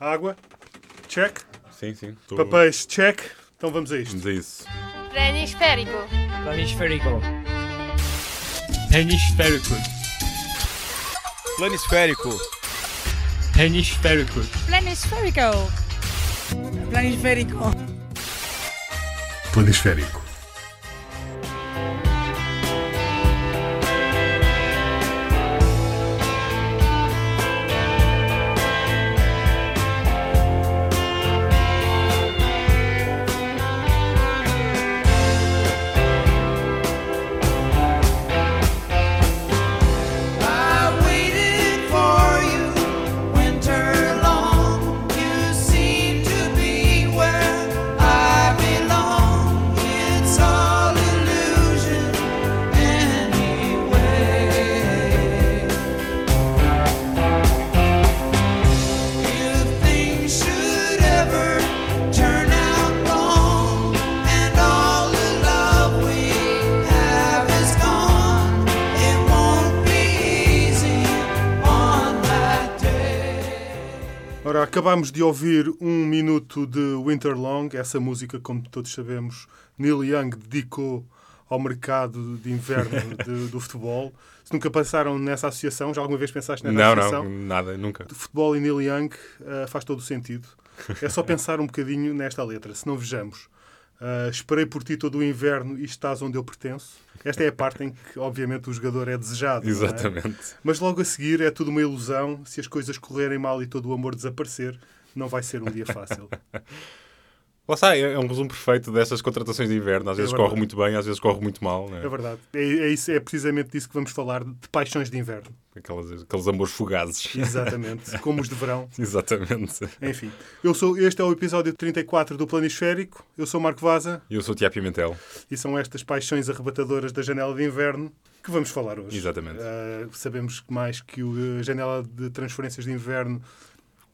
Água, check. Sim, sim. Tô... Papéis, check. Então vamos a isto. Vamos a isso. Planisférico. Planisférico. Planisférico. Planisférico. Planisférico. Planisférico. Planisférico. Planisférico. Ora, acabámos de ouvir um minuto de Winterlong, essa música, como todos sabemos, Neil Young dedicou ao mercado de inverno de- do futebol. Se nunca pensaram nessa associação, já alguma vez pensaste nessa Não, associação? não, nada, nunca. De futebol e Neil Young eh, faz todo o sentido. É só pensar um bocadinho nesta letra, se não vejamos. Eh, esperei por ti todo o inverno e estás onde eu pertenço. Esta é a parte em que, obviamente, o jogador é desejado. é? Exatamente. Mas logo a seguir é tudo uma ilusão. Se as coisas correrem mal e todo o amor desaparecer, não vai ser um dia fácil. Lá está, é é um resumo perfeito dessas contratações de inverno. Às vezes verdade. corre muito bem, às vezes corre muito mal. Né? É verdade. É, é, isso, é precisamente disso que vamos falar, de paixões de inverno. Aquelas, aqueles amores fugazes. Exatamente. Como os de verão. Exatamente. Enfim. Eu sou, este é o episódio 34 do Planisférico. Eu sou Marco Vaza E eu sou o Tiago Pimentel. e são estas paixões arrebatadoras da janela de inverno que vamos falar hoje. Exatamente. Ah, sabemos mais que o- a janela de transferências de inverno,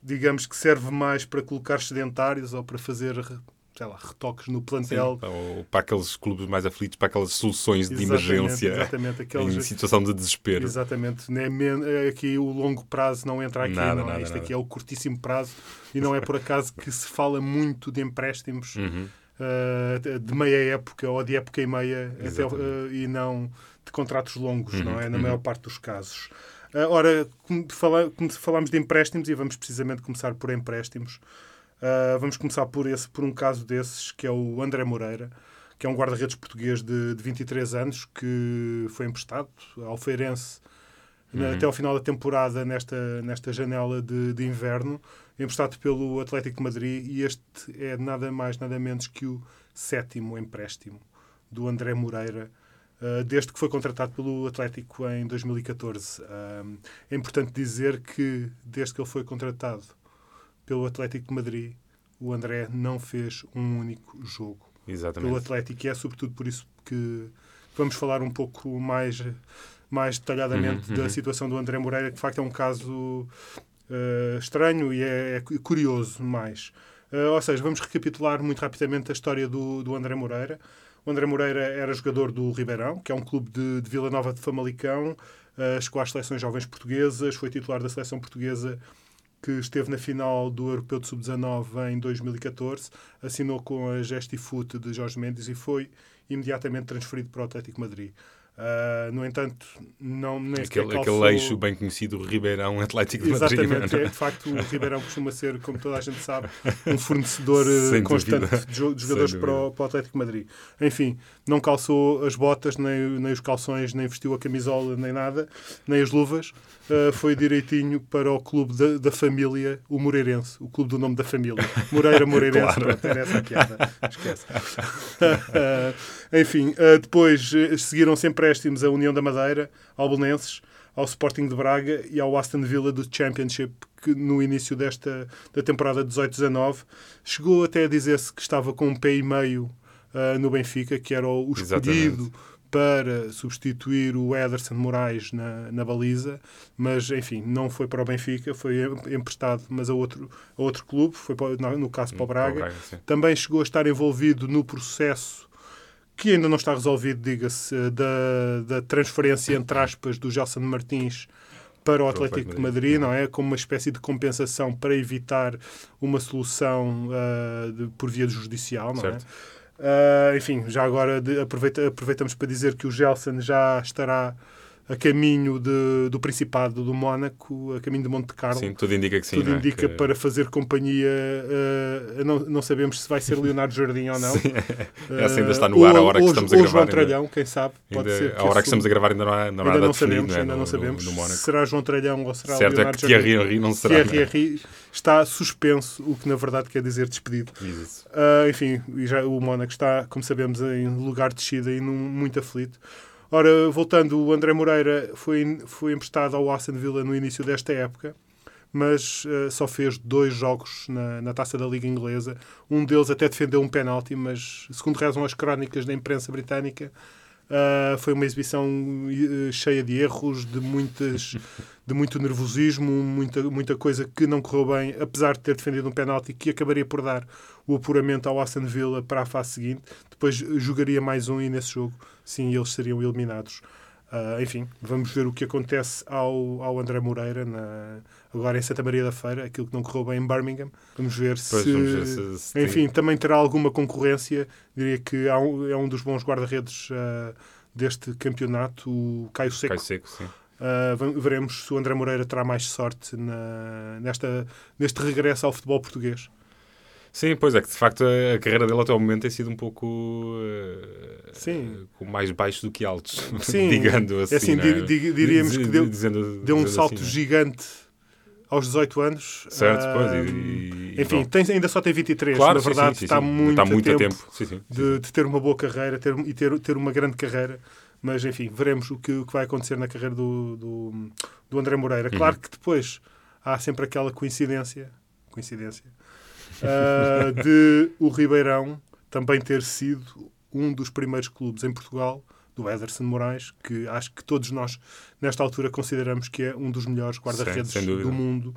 digamos que serve mais para colocar sedentários ou para fazer sei lá, retoques no plantel. Ou para aqueles clubes mais aflitos, para aquelas soluções de Exatamente, emergência Exatamente, em aqueles, situação de desespero. Exatamente. Nem men- é Aqui o longo prazo não entra aqui. Nada, não é? nada, Isto nada. aqui é o curtíssimo prazo e não é por acaso que se fala muito de empréstimos Uhum. uh, de meia época ou de época e meia até, uh, e não de contratos longos, Uhum, não é? Na uhum. maior parte dos casos. Uh, ora, como, fala, como falámos de empréstimos e vamos precisamente começar por empréstimos. Uh, vamos começar por, esse, por um caso desses, que é o André Moreira, que é um guarda-redes português de, de 23 anos, que foi emprestado ao Feirense na- até ao final da temporada nesta, nesta janela de, de inverno, emprestado pelo Atlético de Madrid, e este é nada mais, nada menos que o sétimo empréstimo do André Moreira, uh, desde que foi contratado pelo Atlético em 2014. Um, é importante dizer que, desde que ele foi contratado pelo Atlético de Madrid, o André não fez um único jogo pelo Exatamente. Atlético e é sobretudo por isso que vamos falar um pouco mais, mais detalhadamente Uhum, da uhum. situação do André Moreira, que de facto é um caso eh, estranho e é, é cu- curioso mais. Eh, ou seja, vamos recapitular muito rapidamente a história do, do André Moreira. O André Moreira era jogador do Ribeirão, que é um clube de, de Vila Nova de Famalicão, eh, chegou seleções jovens portuguesas, foi titular da seleção portuguesa que esteve na final do Europeu de Sub-19 em 2014, assinou com a Gestifoot de Jorge Mendes e foi imediatamente transferido para o Atlético Madrid. Ah, no entanto, não, nem sequer Aquele, calçou- aquele eixo bem conhecido, Ribeirão Atlético de Madrid. Exatamente, é, é? de facto o Ribeirão costuma ser, como toda a gente sabe, um fornecedor eh, Sem constante dúvida. de, jo- de jogadores para o, para o Atlético de Madrid. Enfim, não calçou as botas, nem, nem os calções, nem vestiu a camisola, nem nada, nem as luvas. Eh, foi direitinho para o clube da, da família, o Moreirense, o clube do nome da família. Moreira Moreirense, Claro. pronto, era essa piada. Esquece. Enfim, eh, depois eh, seguiram-se empréstimos à União da Madeira, ao Belenenses, ao Sporting de Braga e ao Aston Villa do Championship, que no início desta da temporada 18-19 chegou até a dizer-se que estava com um pé e meio ah, no Benfica, que era o escolhido para substituir o Ederson Moraes na, na baliza, mas enfim, não foi para o Benfica, foi em- emprestado, mas a outro, a outro clube, foi para, no caso para o Braga. sim. Também chegou a estar envolvido no processo que ainda não está resolvido, diga-se, da, da transferência, entre aspas, do Gelson Martins para o Atlético de Madrid, não é? Como uma espécie de compensação para evitar uma solução ah, de- por via judicial, não Certo. é? Ah, enfim, já agora de- aproveita- aproveitamos para dizer que o Gelson já estará a caminho de- do Principado do Mónaco, a caminho de Monte Carlo. Sim, tudo indica que sim. Tudo é? indica Que- para fazer companhia. ah, não, não sabemos se vai ser Leonardo Jardim ou não. Sim. Essa ainda está no ar a hora que ou, estamos a ou gravar. João ainda- Tralhão, quem sabe. Pode ainda- ser a hora que estamos a gravar ainda não há, não há Ainda nada não sabemos, é? ainda não sabemos. no será João Tralhão ou será Certo é Leonardo que Thierry Jardim? Henry não será. Thierry Henry está suspenso, o que na verdade quer dizer despedido. Ah, enfim, já, o Mónaco está, como sabemos, em lugar de descida e num, muito aflito. Ora, voltando, o André Moreira foi, foi emprestado ao Aston Villa no início desta época, mas ah, só fez dois jogos na, na taça da Liga Inglesa. Um deles até defendeu um penalti, mas, segundo rezam as crónicas da imprensa britânica, ah, foi uma exibição eh, cheia de erros, de, muitas, de muito nervosismo, muita, muita coisa que não correu bem, apesar de ter defendido um penalti que acabaria por dar o apuramento ao Aston Villa para a fase seguinte. Depois jogaria mais um e nesse jogo, sim, eles seriam eliminados. Ah, enfim, vamos ver o que acontece ao, ao André Moreira na- agora em Santa Maria da Feira, aquilo que não correu bem em Birmingham. Vamos ver se. vamos ver se- se tem- enfim, também terá alguma concorrência. Diria que um- é um dos bons guarda-redes ah, deste campeonato, o Caio Seco. Cai seco, sim. Uh, veremos se o André Moreira terá mais sorte na- nesta, neste regresso ao futebol português. Sim, pois é que de facto a, carreira dele até o momento tem sido um pouco eh, Sim. com mais baixos do que altos, Sim, digando assim. é assim, não é? di- di- diríamos que deu- dizendo- Deu um salto assim, é? gigante aos 18 anos. Certo, Uh, pois. E, e- enfim, tem- ainda só tem 23. claro, Na verdade, sim, sim, está, sim. muito está muito a a tempo, de, de ter uma boa carreira ter, e ter, ter uma grande carreira. Mas, enfim, veremos o que, o que vai acontecer na carreira do, do, do André Moreira. Uhum. Claro que depois há sempre aquela coincidência, coincidência ah, de o Ribeirão também ter sido um dos primeiros clubes em Portugal, do Ederson Moraes, que acho que todos nós, nesta altura, consideramos que é um dos melhores guarda-redes do mundo.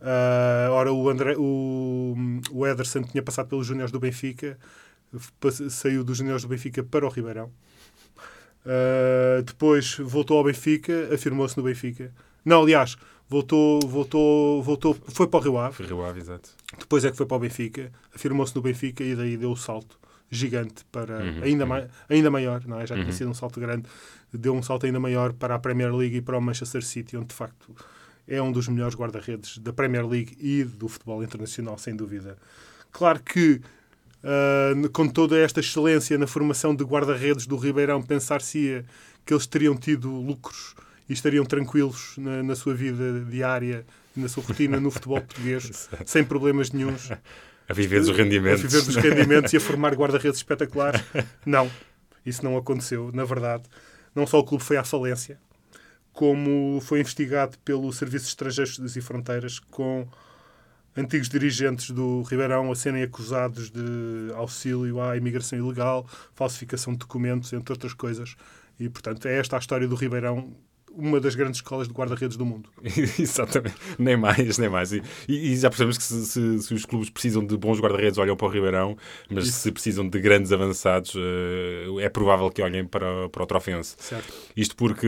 Ah, ora, o, André, o, o Ederson tinha passado pelos Júniores do Benfica, saiu dos Júniores do Benfica para o Ribeirão. Ah, depois voltou ao Benfica, afirmou-se no Benfica. Não, aliás, voltou, voltou, voltou, foi para o Rio Ave. Foi Rio Ave, exato. Depois é que foi para o Benfica, afirmou-se no Benfica e daí deu o salto gigante para Uhum, ainda, uhum. ainda maior, não é? Já tinha Uhum. sido um salto grande, deu um salto ainda maior para a Premier League e para o Manchester City, onde de facto é um dos melhores guarda-redes da Premier League e do futebol internacional, sem dúvida. Claro que ah, com toda esta excelência na formação de guarda-redes do Ribeirão, pensar-se-ia que eles teriam tido lucros e estariam tranquilos na, na sua vida diária, na sua rotina no futebol português, sem problemas nenhuns, A viver dos rendimentos. a viver dos rendimentos e a formar guarda-redes espetaculares. Não, isso não aconteceu, na verdade. Não só o clube foi à falência, como foi investigado pelo Serviço de Estrangeiros e Fronteiras com antigos dirigentes do Ribeirão a serem acusados de auxílio à imigração ilegal, falsificação de documentos, entre outras coisas. E, portanto, é esta a história do Ribeirão, uma das grandes escolas de guarda-redes do mundo. Exatamente, nem mais, nem mais. E, e- já percebemos que se, se- se os clubes precisam de bons guarda-redes, olham para o Ribeirão, mas Isso. se precisam de grandes avançados, eh, é provável que olhem para, para o Trofense. Certo? Isto porque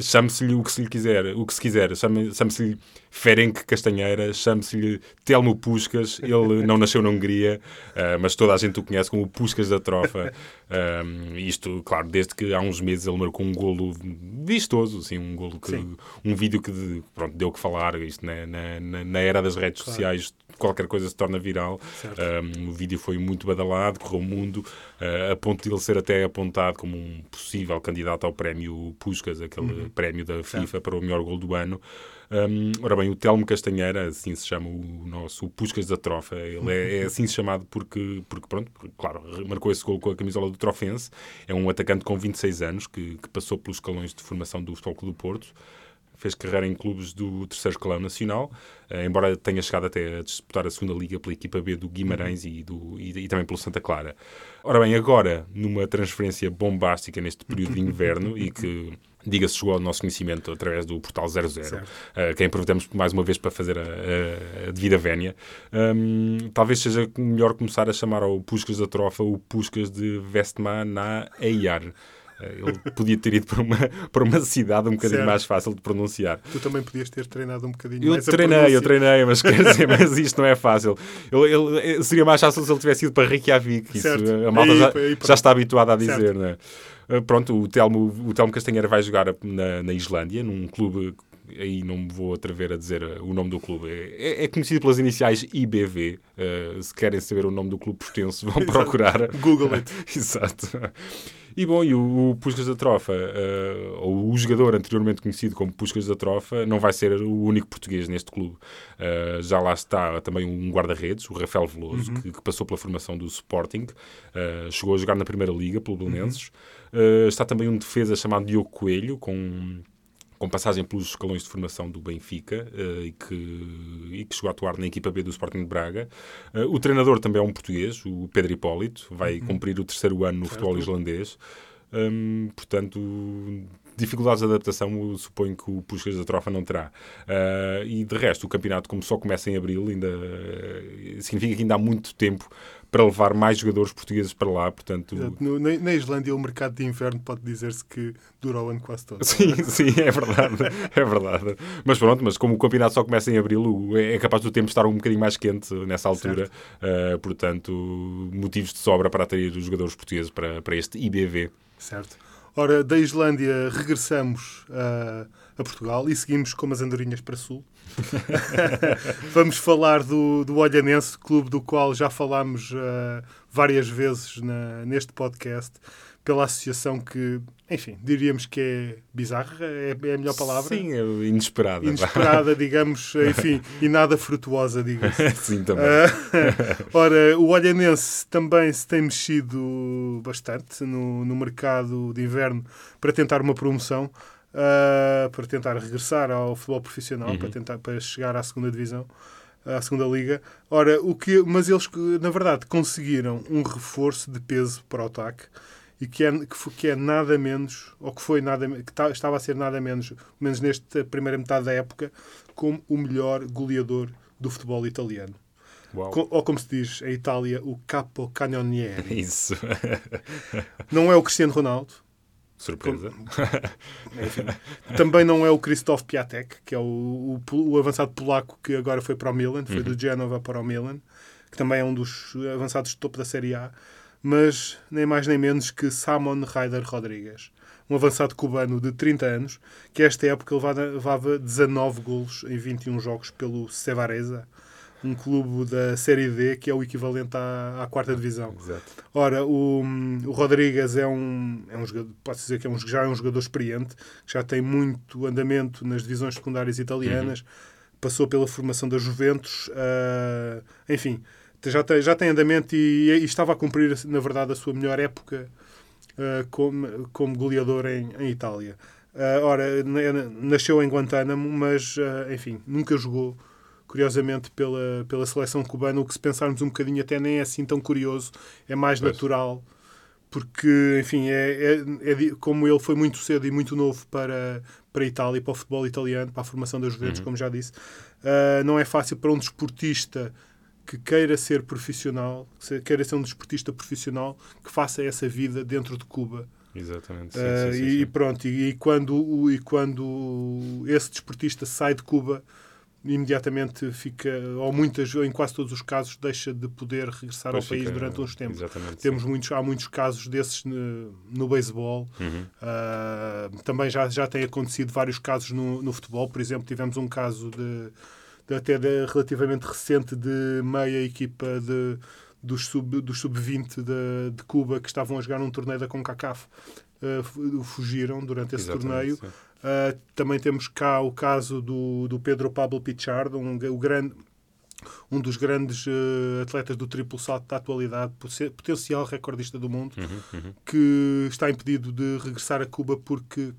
chame-se-lhe o que se lhe quiser, o que se quiser, chame- chame-se-lhe Ferenc Castanheira, chame-se-lhe Telmo Puscas, ele não nasceu na Hungria, eh, mas toda a gente o conhece como o Puscas da Trofa. Um, isto, claro, desde que há uns meses ele marcou um golo vistoso, assim, um golo que, Sim. um vídeo que pronto, deu o que falar, isto na, na, na- na era das redes Claro. sociais qualquer coisa se torna viral. Certo. Um, o vídeo foi muito badalado, correu o mundo, uh, a ponto de ele ser até apontado como um possível candidato ao prémio Puskas, aquele Uhum. prémio da FIFA para o melhor gol do ano. Um, ora bem, o Telmo Castanheira, assim se chama o nosso o Puskas da Trofa, ele é, é assim chamado porque, porque, pronto, claro, marcou esse gol com a camisola do Trofense. É um atacante com 26 anos que, que passou pelos escalões de formação do Futebol Clube do Porto fez carreira em clubes do terceiro escalão nacional, eh, embora tenha chegado até a disputar a segunda liga pela equipa B do Guimarães e, do, e, e também pelo Santa Clara. Ora bem, agora, numa transferência bombástica neste período de inverno e que, diga-se, chegou ao nosso conhecimento através do portal 00, Certo. que aproveitamos mais uma vez para fazer a, a, a devida vénia, hum, talvez seja melhor começar a chamar ao Puscas da Trofa o Puscas de Vestma na Eiar. Eh, Ele podia ter ido para uma, para uma cidade um bocadinho Certo. mais fácil de pronunciar. Tu também podias ter treinado um bocadinho Eu mais a treinei, eu treinei, mas quer dizer, mas isto não é fácil. Ele, ele- seria mais fácil se ele tivesse ido para Reykjavik. Isso, a malta Aí- já, aí já está habituada a dizer, Certo. não é? Uh, Pronto, o Telmo, o Telmo Castanheira vai jogar na, na Islândia, num clube, aí não me vou atrever a dizer uh, o nome do clube, é, é conhecido pelas iniciais IBV. Uh, se querem saber o nome do clube portense, vão procurar. Google it. Exato. E bom, e o, o Puskas da Trofa, eh, ou o jogador anteriormente conhecido como Puskas da Trofa, não vai ser o único português neste clube. Eh, já lá está também um guarda-redes, o Rafael Veloso, que, que passou pela formação do Sporting, eh, chegou a jogar na Primeira Liga pelo Belenenses. Eh, está também um defesa chamado Diogo Coelho, com com passagem pelos escalões de formação do Benfica eh, e, que, e que chegou a atuar na equipa B do Sporting de Braga. Eh, o treinador também é um português, o Pedro Hipólito, vai cumprir o terceiro ano no futebol islandês. Hum, portanto, dificuldades de adaptação, suponho que o Puskas da Trofa não terá. Ah, e de resto, o campeonato, como só começa em abril, ainda eh, significa que ainda há muito tempo para levar mais jogadores portugueses para lá. Portanto. No- na, na Islândia, o mercado de inverno pode dizer-se que dura o ano quase todo. Sim, sim, é verdade, é verdade. Mas pronto, mas como o campeonato só começa em abril, é é capaz do tempo estar um bocadinho mais quente nessa altura. Uh, portanto, motivos de sobra para atrair os jogadores portugueses para, para este IBV. Certo. Ora, da Islândia regressamos a, a Portugal e seguimos como as andorinhas para sul. Vamos falar do, do Olhanense, clube do qual já falámos ah, várias vezes na- neste podcast, pela associação que, enfim, diríamos que é bizarra, é, é a melhor palavra. Sim, é inesperada. Inesperada, digamos, enfim, e nada frutuosa, digamos. sim, também. Ah, ora, o Olhanense também se tem mexido bastante no, no mercado de inverno para tentar uma promoção, ah, para tentar regressar ao futebol profissional, para tentar para chegar à segunda divisão, à segunda liga. Ora, o que, mas eles na verdade conseguiram um reforço de peso para o ataque e que é, que, foi- que é nada menos, ou que foi nada que ta- estava a ser nada menos, menos nesta primeira metade da época, como o melhor goleador do futebol italiano. Ou como se diz em Itália, o capo canoniere. Isso. Não é o Cristiano Ronaldo, Surpresa. enfim. também não é o Krzysztof Piatek, que é o, o, o avançado polaco que agora foi para o Milan, foi do Genova para o Milan, que também é um dos avançados de topo da Série A, mas nem mais nem menos que Samon Raider Rodrigues, um avançado cubano de 30 anos, que esta época levava, levava 19 golos em 21 jogos pelo Cevareza, um clube da Série D que é o equivalente à, à quarta divisão. Exato. Ora, o, o Rodrigues é um, é um jogador, pode dizer que é um, já é um jogador experiente, que já tem muito andamento nas divisões secundárias italianas, passou pela formação da Juventus, ah, enfim, já tem, já tem andamento e, e estava a cumprir, na verdade, a sua melhor época ah, como, como goleador em, em Itália. Ah, ora, na- nasceu em Guantánamo, mas, enfim, nunca jogou curiosamente pela, pela seleção cubana, o que se pensarmos um bocadinho até nem é assim tão curioso, é mais Pois. natural, porque, enfim, é, é- é como ele foi muito cedo e muito novo para, para a Itália, para o futebol italiano, para a formação das Juventus, como já disse, ah, não é fácil para um desportista que queira ser profissional, que queira ser um desportista profissional, que faça essa vida dentro de Cuba. Exatamente. Sim, Uh, sim, sim, e pronto, e, e quando, e quando esse desportista sai de Cuba, imediatamente fica, ou muitas, ou em quase todos os casos, deixa de poder regressar Pois ao país fica- durante uns tempos. Temos sim. muitos, há muitos casos desses no, no beisebol. Uhum. Uh, também já, já tem acontecido vários casos no, no futebol. Por exemplo, tivemos um caso de, de até de, relativamente recente de meia equipa de, dos sub- dos sub-20 de, de Cuba que estavam a jogar num torneio da CONCACAF. Uh, fu- fugiram durante esse Exatamente, torneio. sim. Uh, também temos cá o caso do, do Pedro Pablo Pichardo, um, o grande, um dos grandes eh, atletas do triplo salto da atualidade, poten- potencial recordista do mundo, Uhum, que está impedido de regressar a Cuba porque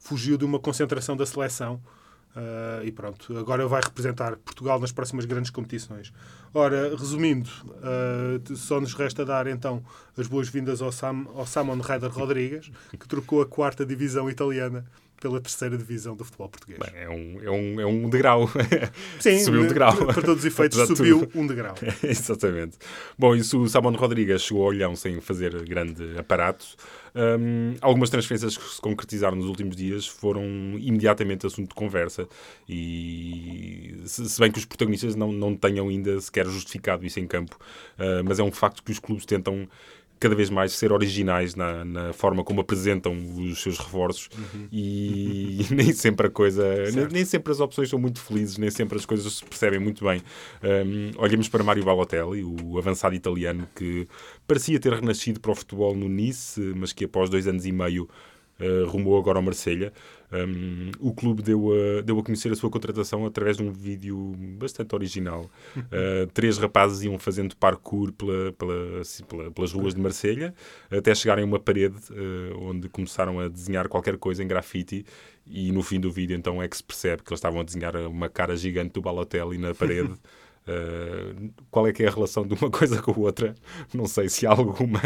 fugiu de uma concentração da seleção. Ah, e pronto, agora vai representar Portugal nas próximas grandes competições. Ora, resumindo, ah, só nos resta dar então as boas-vindas ao, Sam, ao Samon Raider Rodrigues, que trocou a quarta divisão italiana pela terceira divisão do futebol português. Bem, é, um, é, um, é um degrau. Sim, subiu um degrau. Para todos os efeitos, subiu tudo. um degrau. Exatamente. Bom, isso o Samon Rodrigues chegou ao Olhão sem fazer grande aparato. Hum, algumas transferências que se concretizaram nos últimos dias foram imediatamente assunto de conversa e se, bem que os protagonistas não, não tenham ainda sequer justificado isso em campo, ah, mas é um facto que os clubes tentam cada vez mais ser originais na, na forma como apresentam os seus reforços e nem sempre a coisa, nem, nem sempre as opções são muito felizes, nem sempre as coisas se percebem muito bem. Um, olhamos para Mário Balotelli, o avançado italiano que parecia ter renascido para o futebol no Nice, mas que após dois anos e meio Uh, rumou agora ao Marselha. Um, o clube deu a, deu a conhecer a sua contratação através de um vídeo bastante original. Uh, três rapazes iam fazendo parkour pela, pela, assim, pela- pelas ruas de Marselha até chegarem a uma parede uh, onde começaram a desenhar qualquer coisa em grafite e no fim do vídeo então é que se percebe que eles estavam a desenhar uma cara gigante do Balotelli na parede. Uh, qual é que é a relação de uma coisa com a outra? Não sei se há alguma.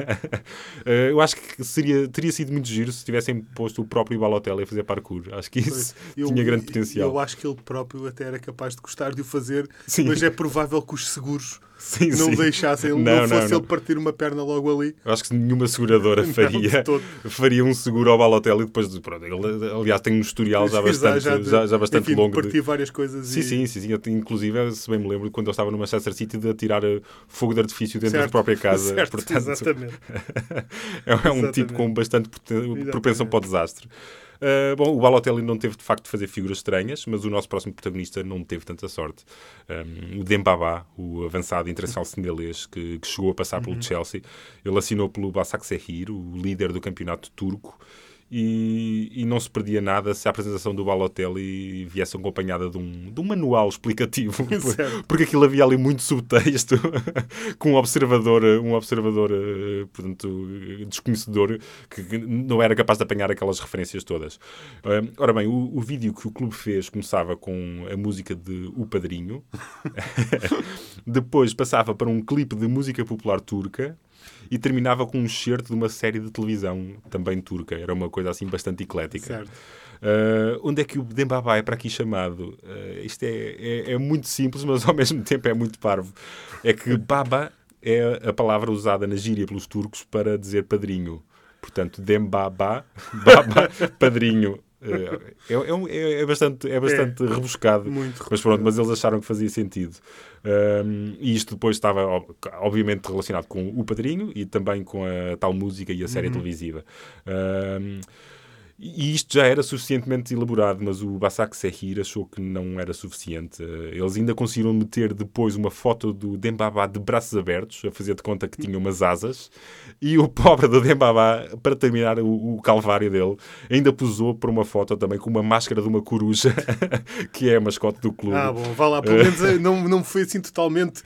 Uh, eu acho que seria, teria sido muito giro se tivessem posto o próprio Balotelli a fazer parkour. Acho que isso Eu- tinha grande potencial. Eu acho que ele próprio até era capaz de gostar de o fazer, Sim. mas é provável que os seguros Sim, não sim. deixassem, não, Não, fosse não. ele partir uma perna logo ali. Eu acho que nenhuma seguradora faria, de faria um seguro ao Balotelli depois de. Pronto, ele, aliás, tem um historial já bastante, já, de- já, bastante enfim, longo. de- partir várias coisas Sim, e... sim, sim, sim. Inclusive, se bem me lembro, quando eu estava no Manchester City, de atirar eh, fogo de artifício dentro Certo. da própria casa. Certo, Portanto, exatamente. é, um Exatamente. tipo com bastante propensão para o desastre. Uh, bom, o Balotelli não teve de facto de fazer figuras estranhas, mas o nosso próximo protagonista não teve tanta sorte. Um, o Dembaba, o avançado internacional senegalês que, que chegou a passar Uhum. pelo Chelsea, ele assinou pelo Başakşehir, o líder do campeonato turco, e, e não se perdia nada se a apresentação do Balotelli viesse acompanhada de um, de um manual explicativo, Certo. porque aquilo havia ali muito subtexto, com um observador, um observador eh, portanto, desconhecedor, que não era capaz de apanhar aquelas referências todas. Eh, ora bem, o, o vídeo que o clube fez começava com a música de O Padrinho, depois passava para um clipe de música popular turca e terminava com um excerto de uma série de televisão também turca. Era uma coisa assim bastante eclética. Certo. Uh, onde é que o Dembaba é para aqui chamado? Uh, isto é, é, é muito simples, mas ao mesmo tempo é muito parvo. É que Baba é a palavra usada na gíria pelos turcos para dizer padrinho. Portanto, Dembaba, Baba, padrinho. É, é, um- é- é bastante, é bastante rebuscado. Muito Mas pronto, mas eles acharam que fazia sentido. Um, e isto depois estava, ob- obviamente, relacionado com o Padrinho e também com a tal música e a série televisiva. Um, e isto já era suficientemente elaborado, mas o Basak Sehir achou que não era suficiente. Eles ainda conseguiram meter depois uma foto do Dembaba de braços abertos, a fazer de conta que tinha umas asas, e o pobre do Dembaba, para terminar o, o calvário dele, ainda posou por uma foto também com uma máscara de uma coruja, que é a mascote do clube. Ah, bom, vá lá. Pelo menos não, não foi assim totalmente,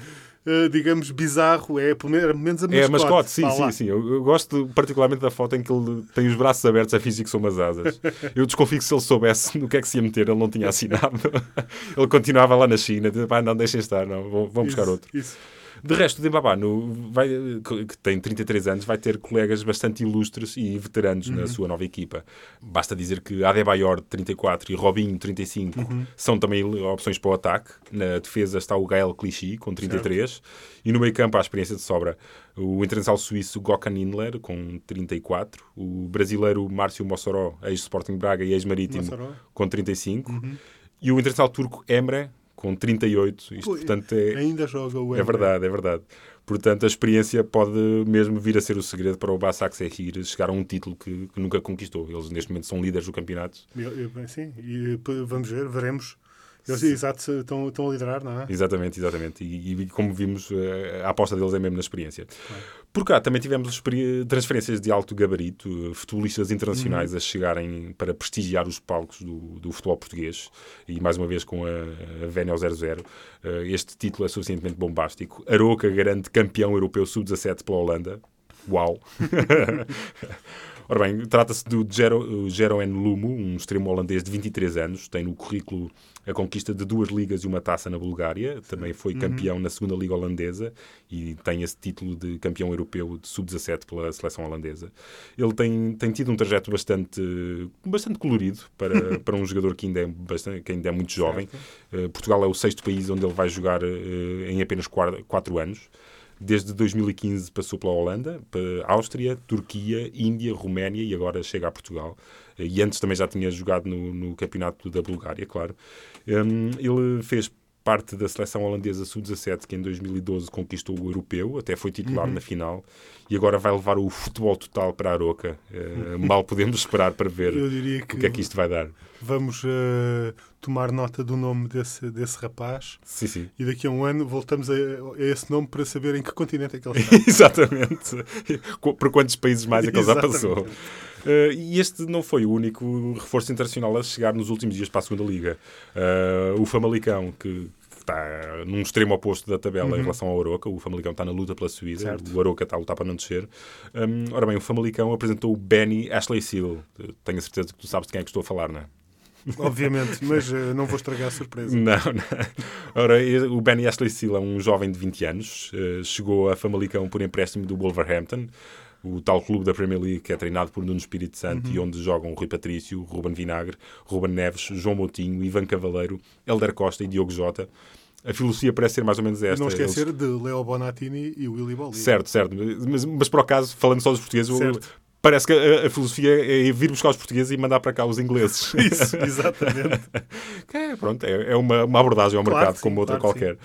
digamos, bizarro. É pelo menos, a mascote. É a mascote, sim, sim, sim. Eu, eu gosto particularmente da foto em que ele tem os braços abertos a fingir que são umas asas. Eu desconfio que se ele soubesse no que é que se ia meter, ele não tinha assinado. Ele continuava lá na China, pá, não, deixem estar, não, vão, vão buscar Isso, outro. Isso. De resto, o Dembaba, no, vai, que tem 33 anos, vai ter colegas bastante ilustres e veteranos Uhum. na sua nova equipa. Basta dizer que Adebayor, de 34, e Robinho, 35, Uhum. são também opções para o ataque. Na defesa está o Gael Clichy, com 33. E no meio campo, há a experiência de sobra. O internacional suíço Gökhan Inler, com 34. O brasileiro Márcio Mossoró, ex-Sporting Braga e ex-Marítimo, com 35. E o internacional turco Emre, com 38. Isto, Pô, portanto, é, Ainda joga o é verdade, é verdade. Portanto, a experiência pode mesmo vir a ser o segredo para o Basak Sehir chegar a um título que, que nunca conquistou. Eles, neste momento, são líderes do campeonato. Eu- eu- Sim, e p- vamos ver, veremos. Eles, exato, estão, estão a liderar, não é? Exatamente, exatamente. E, e como vimos, eh, a aposta deles é mesmo na experiência. Por cá também tivemos transferências de alto gabarito, eh, futebolistas internacionais a chegarem para prestigiar os palcos do, do futebol português. E mais uma vez com a, a Vénia 00. Eh, Este título é suficientemente bombástico. Aroca garante campeão europeu sub-17 pela Holanda. Uau! Ora bem, trata-se do Jero, Jeroen Lumo, um extremo holandês de 23 anos, tem no currículo a conquista de duas ligas e uma taça na Bulgária, também foi campeão na segunda liga holandesa e tem esse título de campeão europeu de sub-17 pela seleção holandesa. Ele tem, tem tido um trajeto bastante, bastante colorido para, para um jogador que ainda é, bastante, que ainda é muito jovem. Eh, Portugal é o sexto país onde ele vai jogar eh, em apenas quar- quatro anos. Desde 2015 passou pela Holanda, para Áustria, Turquia, Índia, Roménia e agora chega a Portugal. Eh, E antes também já tinha jogado no, no campeonato da Bulgária, claro. Hum, ele fez parte da seleção holandesa sub-17 que em 2012 conquistou o europeu, até foi titular na final e agora vai levar o futebol total para a Aroca. Eh, mal podemos esperar para ver o que é que isto vai dar. Vamos eh, tomar nota do nome desse, desse rapaz Sim, sim. e daqui a um ano voltamos a, a esse nome para saber em que continente é que ele está. Exatamente. Por quantos países mais é que ele já passou? Eh, e este não foi o único reforço internacional a chegar nos últimos dias para a segunda Liga. Eh, o Famalicão, que, está num extremo oposto da tabela em relação ao Aroca, o Famalicão está na luta pela subida, Uhum. Certo. o Aroca está a lutar para não descer. Hum, ora bem, o Famalicão apresentou o Benny Ashley Seal. Tenho a certeza que tu sabes de quem é que estou a falar, não é? Obviamente, mas eh, não vou estragar a surpresa. Não, não. Ora, o Benny Ashley Seal é um jovem de 20 anos. eh, chegou a Famalicão por empréstimo do Wolverhampton, o tal clube da Premier League que é treinado por Nuno Espírito Santo e onde jogam Rui Patrício, Ruben Vinagre, Ruben Neves, João Moutinho, Ivan Cavaleiro, Helder Costa e Diogo Jota. A filosofia parece ser mais ou menos esta. não Eles- esquecer de Leo Bonatini e Willy Bolli. Certo, certo. Mas, mas por acaso, falando só dos portugueses, Certo. Parece que a, a filosofia é vir buscar os portugueses e mandar para cá os ingleses. Isso, exatamente. É, pronto, é, é uma, uma abordagem ao Claro mercado sim, como outra claro que qualquer.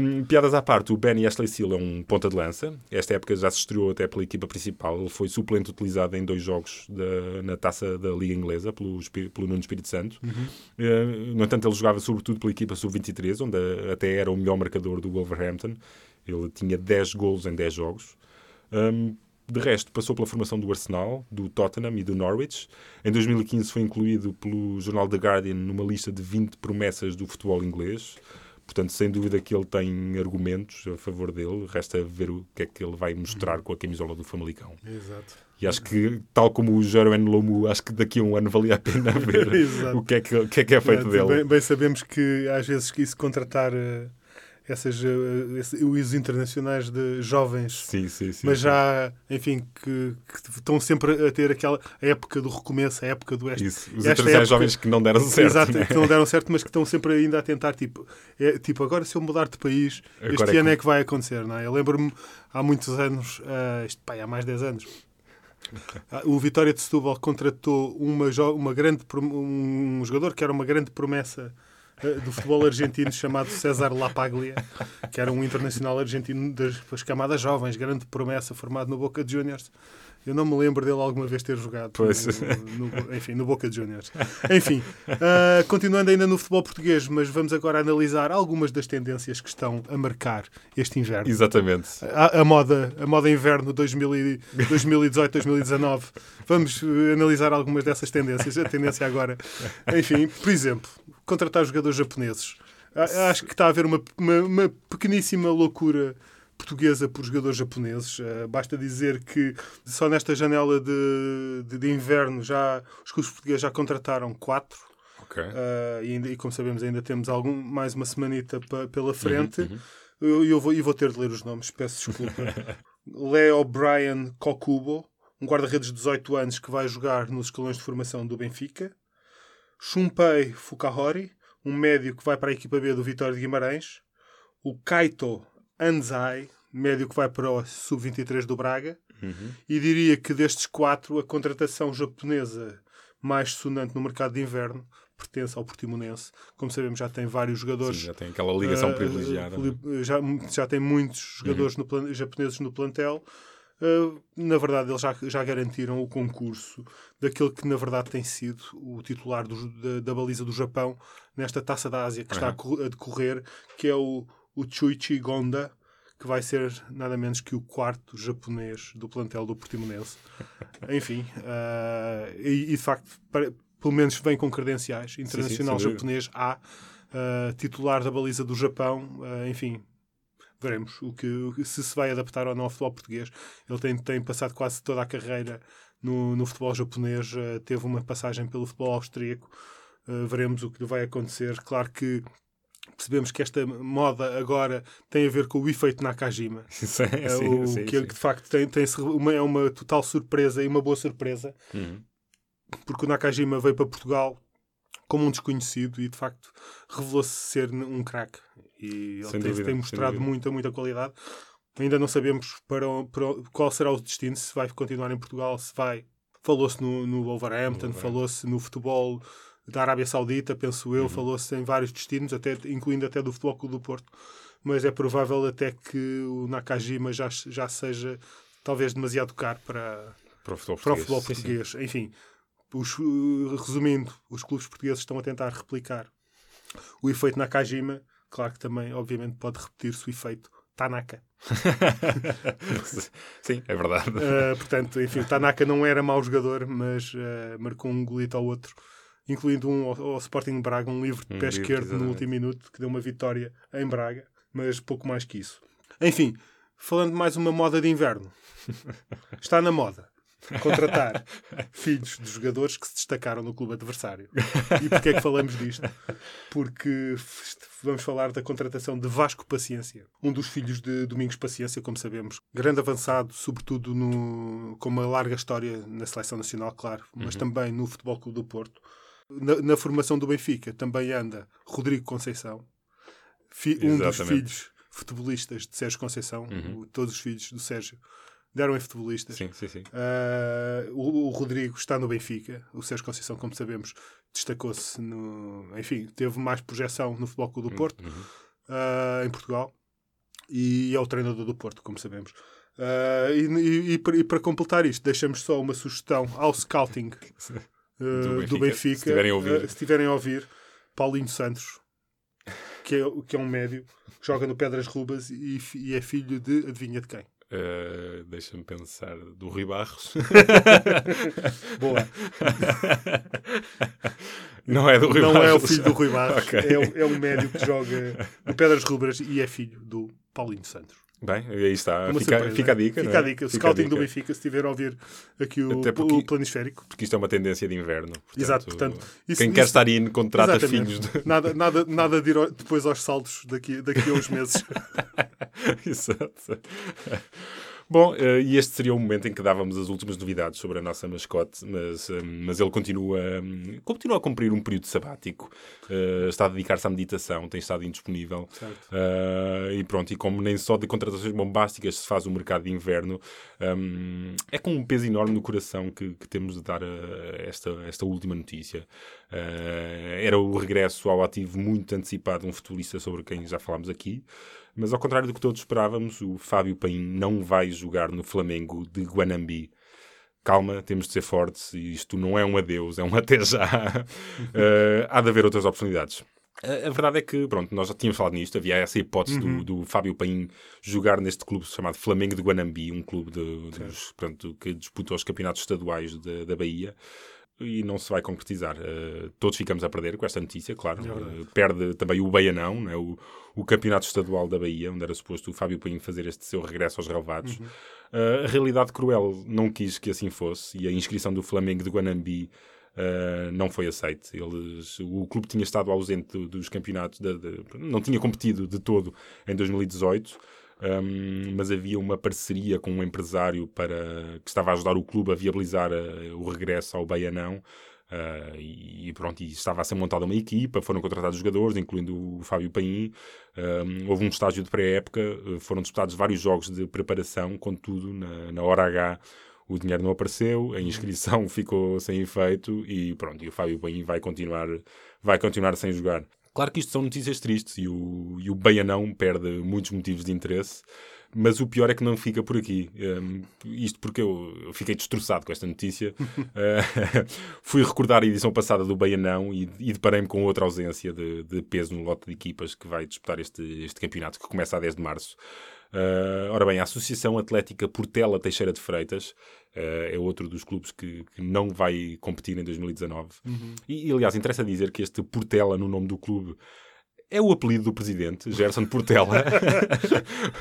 Hum, piadas à parte, o Benny Ashley Seal é um ponta de lança. Esta época já se estreou até pela equipa principal. Ele foi suplente utilizado em dois jogos da- na taça da Liga Inglesa pelo, pelo Nuno Espírito Santo. Uh, no entanto, ele jogava sobretudo pela equipa sub-23, onde uh, até era o melhor marcador do Wolverhampton. Ele tinha 10 golos em 10 jogos. Hum, de resto, passou pela formação do Arsenal, do Tottenham e do Norwich. Em 2015 foi incluído pelo jornal The Guardian numa lista de 20 promessas do futebol inglês. Portanto, sem dúvida que ele tem argumentos a favor dele. Resta ver o que é que ele vai mostrar com a camisola do Famalicão. Exato. E acho que, tal como o Jeroen Lomu, acho que daqui a um ano valia a pena ver o que é que, que é, que é feito É, dele. Bem, bem sabemos que às vezes que isso contratar eh, essas, eh, esse- os internacionais de jovens, Sim, sim, sim. mas já, enfim, que, que estão sempre a ter aquela época do recomeço, a época do este. Isso. Os internacionais época- jovens que não deram certo. Exato, né? que não deram certo, mas que estão sempre ainda a tentar, tipo, é, tipo agora se eu mudar de país, Agora este é ano que- é que vai acontecer, não é? Eu lembro-me há muitos anos, ah, isto, pá, há mais de 10 anos, ah, o Vitória de Setúbal contratou uma, uma grande, um jogador que era uma grande promessa do futebol argentino chamado César Lapaglia, que era um internacional argentino das, das camadas jovens, grande promessa, formado no Boca Juniors. Eu não me lembro dele alguma vez ter jogado. Pois. No, no- enfim, no Boca Juniors. Enfim, ah, continuando ainda no futebol português, mas vamos agora analisar algumas das tendências que estão a marcar este inverno. Exatamente. A, a moda, a moda inverno 2018-2019. Vamos eh, analisar algumas dessas tendências. A tendência agora, enfim, por exemplo, contratar jogadores japoneses. Acho que está a haver uma, uma, uma pequeníssima loucura portuguesa por jogadores japoneses. Eh, basta dizer que só nesta janela de, de, de inverno já os clubes portugueses já contrataram quatro. Ok. Uh, e, ainda- e como sabemos, ainda temos algum, mais uma semanita pa- pela frente. uhum. Eu, eu vou, e vou ter de ler os nomes, peço desculpa. Leo Brian Kokubo, um guarda-redes de 18 anos que vai jogar nos escalões de formação do Benfica. Shumpei Fukahori, um médio que vai para a equipa B do Vitória de Guimarães. O Kaito Anzai, médio que vai para o Sub-23 do Braga. Uhum. E diria que destes quatro, a contratação japonesa mais sonante no mercado de inverno pertence ao Portimonense. Como sabemos, já tem vários jogadores. Sim, já tem aquela ligação eh, privilegiada. é? Já, já tem muitos jogadores no plan- japoneses no plantel. Uh, na verdade, eles já, já garantiram o concurso daquele que, na verdade, tem sido o titular do- da, da baliza do Japão nesta taça da Ásia que está a, co- a decorrer, que é o, o Chuichi Gonda, que vai ser nada menos que o quarto japonês do plantel do Portimonense. Enfim, uh, e, e, de facto, para- pelo menos vem com credenciais. Internacional sem dúvida. japonês A, uh, titular da baliza do Japão, uh, enfim, veremos o que, se se vai adaptar ou não ao futebol português. Ele tem, tem passado quase toda a carreira no, no futebol japonês, eh, teve uma passagem pelo futebol austríaco. Eh, veremos o que lhe vai acontecer. Claro que percebemos que esta moda agora tem a ver com o efeito Nakajima. Sim, É sim, o, sim, que, sim. de facto tem, tem uma, é uma total surpresa e uma boa surpresa, Uhum. porque o Nakajima veio para Portugal como um desconhecido e de facto revelou-se ser um craque. E Sem dúvida, tem mostrado muita, muita qualidade. Ainda não sabemos para, para qual será o destino, se vai continuar em Portugal, se vai. Falou-se no, no Wolverhampton, Wolverhampton. falou-se no futebol da Arábia Saudita, penso eu, Uhum. falou-se em vários destinos, até, incluindo até do Futebol Clube do Porto. Mas é provável até que o Nakajima já, já seja talvez demasiado caro para, Para o futebol para o português. futebol Sim, sim. português. Enfim, os, uh, resumindo, os clubes portugueses estão a tentar replicar o efeito Nakajima. Claro que também, obviamente, pode repetir-se o efeito Tanaka. Sim, é verdade. Uh, portanto, enfim, o Tanaka não era mau jogador, mas uh, marcou um golito ao outro, incluindo um ao, ao Sporting Braga, um livre de pé esquerdo no último minuto, que deu uma vitória em Braga, mas pouco mais que isso. Enfim, falando de mais uma moda de inverno, está na moda contratar filhos de jogadores que se destacaram no clube adversário. E porquê é que falamos disto? Porque vamos falar da contratação de Vasco Paciência, um dos filhos de Domingos Paciência, como sabemos, grande avançado, sobretudo no, com uma larga história na seleção nacional, claro, mas também no Futebol Clube do Porto. Na, na formação do Benfica também anda Rodrigo Conceição, fi- um dos filhos futebolistas de Sérgio Conceição, Uhum. todos os filhos do Sérgio deram em futebolistas. Sim, sim, sim. Uh, o, o Rodrigo está no Benfica. O Sérgio Conceição, como sabemos, destacou-se no. Enfim, teve mais projeção no Futebol Clube do Porto, Uhum. uh, em Portugal, e é o treinador do Porto, como sabemos. Uh, e, e- e para- e para completar isto, deixamos só uma sugestão ao scouting do Benfica, Benfica. se tiverem a ouvir. uh, se tiverem a ouvir, Paulinho Santos, que é, que é um médio, que joga no Pedras Rubas e, e é filho de adivinha de quem? Uh, Deixa-me pensar do Rui Barros. Boa. Não é do Rui não Barros. é o filho do Rui Barros, Ok. é, o, é um médio que joga no Pedras Rubras e é filho do Paulinho Santos. Bem, aí está. Fica, surpresa, fica a é? dica. Fica é? a dica. O Fica scouting do dica. Benfica, se estiver a ouvir aqui o, porque- o planisférico. Porque isto é uma tendência de inverno. Portanto, Exato, portanto, isso- quem quer isso- estar in contrata Exatamente. filhos de... Nada, nada, nada de ir depois aos saldos daqui, daqui a uns meses. Exato. Bom, eh, e este seria o momento em que dávamos as últimas novidades sobre a nossa mascote, mas, eh, mas ele continua, hum, continua a cumprir um período sabático, eh, está a dedicar-se à meditação, tem estado indisponível. Certo. E pronto, e como nem só de contratações bombásticas se faz o mercado de inverno, hum, é com um peso enorme no coração que, que temos de dar esta, esta última notícia. Era o regresso ao ativo muito antecipado de um futebolista sobre quem já falámos aqui. Mas ao contrário do que todos esperávamos, o Fábio Paim não vai jogar no Flamengo de Guanambi. Calma, temos de ser fortes. e Isto não é um adeus, é um até já. Eh, há de haver outras oportunidades. A, a verdade é que, pronto, nós já tínhamos falado nisto, havia essa hipótese do, do Fábio Paim jogar neste clube chamado Flamengo de Guanambi, um clube de- dos, pronto, que disputa os campeonatos estaduais da, da Bahia. E não se vai concretizar. Eh, todos ficamos a perder com esta notícia, claro. Eh, perde também o Baianão, né? o, o campeonato estadual da Bahia, onde era suposto o Fábio Paim fazer este seu regresso aos relevados. Eh, a realidade cruel não quis que assim fosse e a inscrição do Flamengo de Guanambi Uh, não foi aceite. Eles, o clube tinha estado ausente do- dos campeonatos, de- de- não tinha competido de todo em 2018, um, mas havia uma parceria com um empresário para, que estava a ajudar o clube a viabilizar uh, o regresso ao Baianão. Uh, e, e pronto, e estava a ser montada uma equipa, foram contratados jogadores, incluindo o Fábio Paim. Um, houve um estágio de pré-época, uh, foram disputados vários jogos de preparação, contudo, na, na hora H o dinheiro não apareceu, a inscrição ficou sem efeito e pronto, e o Fábio Paim vai continuar, vai continuar sem jogar. Claro que isto são notícias tristes e o, e o Baianão perde muitos motivos de interesse, mas o pior é que não fica por aqui. Um, isto porque eu, eu fiquei destroçado com esta notícia. Uh, fui recordar a edição passada do Baianão e, e deparei-me com outra ausência de, de peso no lote de equipas que vai disputar este, este campeonato, que começa a 10 de março. Uh, ora bem, a Associação Atlética Portela Teixeira de Freitas uh, é outro dos clubes que, que não vai competir em 2019. E, e, aliás, interessa dizer que este Portela no nome do clube é o apelido do presidente, Gerson Portela.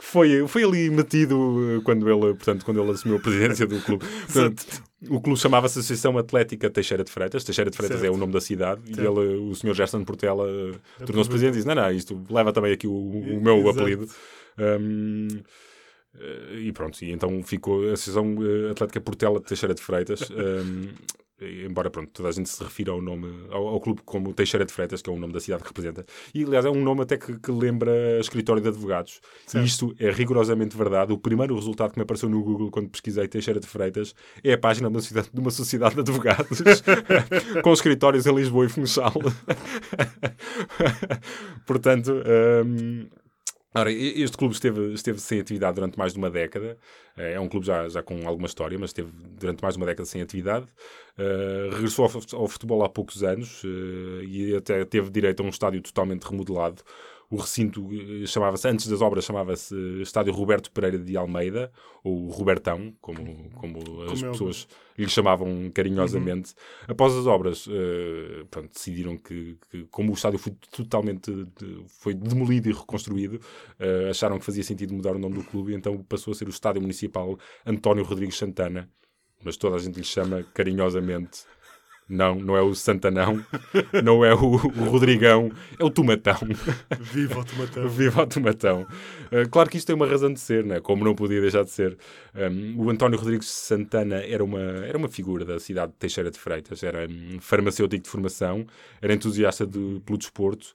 foi, foi ali metido eh, quando ele, portanto, quando ele assumiu a presidência do clube. Portanto, o clube chamava-se Associação Atlética Teixeira de Freitas. Teixeira de Freitas Certo. é o nome da cidade. E Certo. ele, o senhor Gerson Portela eh, tornou-se presidente e disse: Não, não, isto leva também aqui o, o meu Exato. apelido. Um, eh, e pronto, e então ficou a Associação Atlética Portela de Teixeira de Freitas. um, embora pronto, toda a gente se refira ao nome ao, ao clube como Teixeira de Freitas, que é o nome da cidade que representa. E aliás é um nome até que, que lembra escritório de advogados. Certo. E isto é rigorosamente verdade. O primeiro resultado que me apareceu no Google quando pesquisei Teixeira de Freitas é a página de uma sociedade de, uma sociedade de advogados com escritórios em Lisboa e Funchal. Portanto, hum, Ora, este clube esteve, esteve sem atividade durante mais de uma década. Eh, É um clube já, já com alguma história, mas esteve durante mais de uma década sem atividade. Eh, regressou ao, fut- ao futebol há poucos anos eh, e até teve direito a um estádio totalmente remodelado. O recinto eh, chamava-se, antes das obras, chamava-se Estádio Roberto Pereira de Almeida, ou Robertão, como, como as é pessoas lhe chamavam carinhosamente. Após as obras, eh, pronto, decidiram que, que, como o estádio foi totalmente de- foi demolido e reconstruído, eh, acharam que fazia sentido mudar o nome do clube e então passou a ser o Estádio Municipal António Rodrigues Santana. Mas toda a gente lhe chama carinhosamente. Não, não é o Santanão, não é o, o Rodrigão, é o Tomatão. Viva o tomatão. Viva o Tomatão. Uh, claro que isto tem uma razão de ser, né? como não podia deixar de ser. Um, o António Rodrigues Santana era uma, era uma figura da cidade de Teixeira de Freitas, era um farmacêutico de formação, era entusiasta de, pelo desporto.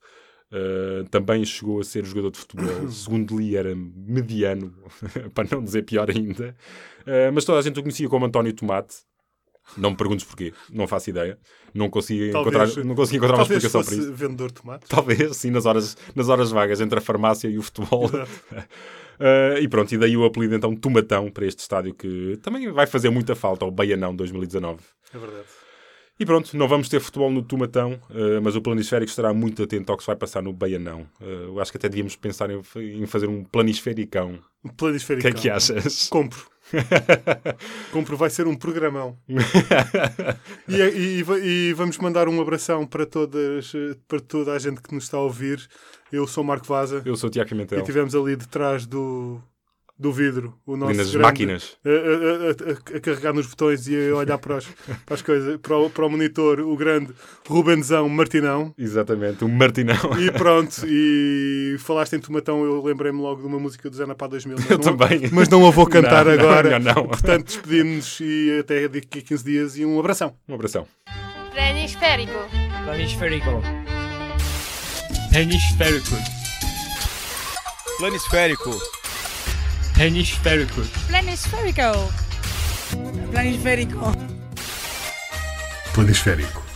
Uh, também chegou a ser jogador de futebol. Segundo li, era mediano, para não dizer pior ainda. Uh, mas toda a gente o conhecia como António Tomate. Não me perguntes porquê, não faço ideia. Não consegui Talvez- encontrar, não consegui encontrar uma explicação para isso. vendedor de tomates. Talvez, sim, nas horas, nas horas vagas entre a farmácia e o futebol. Uh, e pronto, e daí o apelido então Tomatão para este estádio que também vai fazer muita falta ao Baianão 2019. É verdade. E pronto, não vamos ter futebol no Tomatão, uh, mas o planisférico estará muito atento ao que se vai passar no Baianão. Uh, eu acho que até devíamos pensar em, em fazer um planisfericão. Um O planisférico. que é que achas? Compro. Compro, vai ser um programão. e, e- e vamos mandar um abração para, todas, para toda a gente que nos está a ouvir. Eu sou o Marco Vaza Eu sou o Tiago e Pimentel. tivemos ali detrás do, do vidro o nosso Ali nas grande- máquinas. A, a- a- a carregar nos botões e a olhar para, as, para as coisas, para o, para o monitor, o grande Rubenzão Martinão. Exatamente, o Martinão. E pronto, e falaste em Tomatão, eu lembrei-me logo de uma música do Zé Napá 2000. Mas Eu não, também. Mas não a vou cantar Não, agora. não, não. Portanto, despedimos-nos e até daqui a 15 dias e um abração. Um abração. Planisférico. Planisférico. Hemisférico. Planisférico. Hemisférico. Planisférico. Planisférico. Planisférico.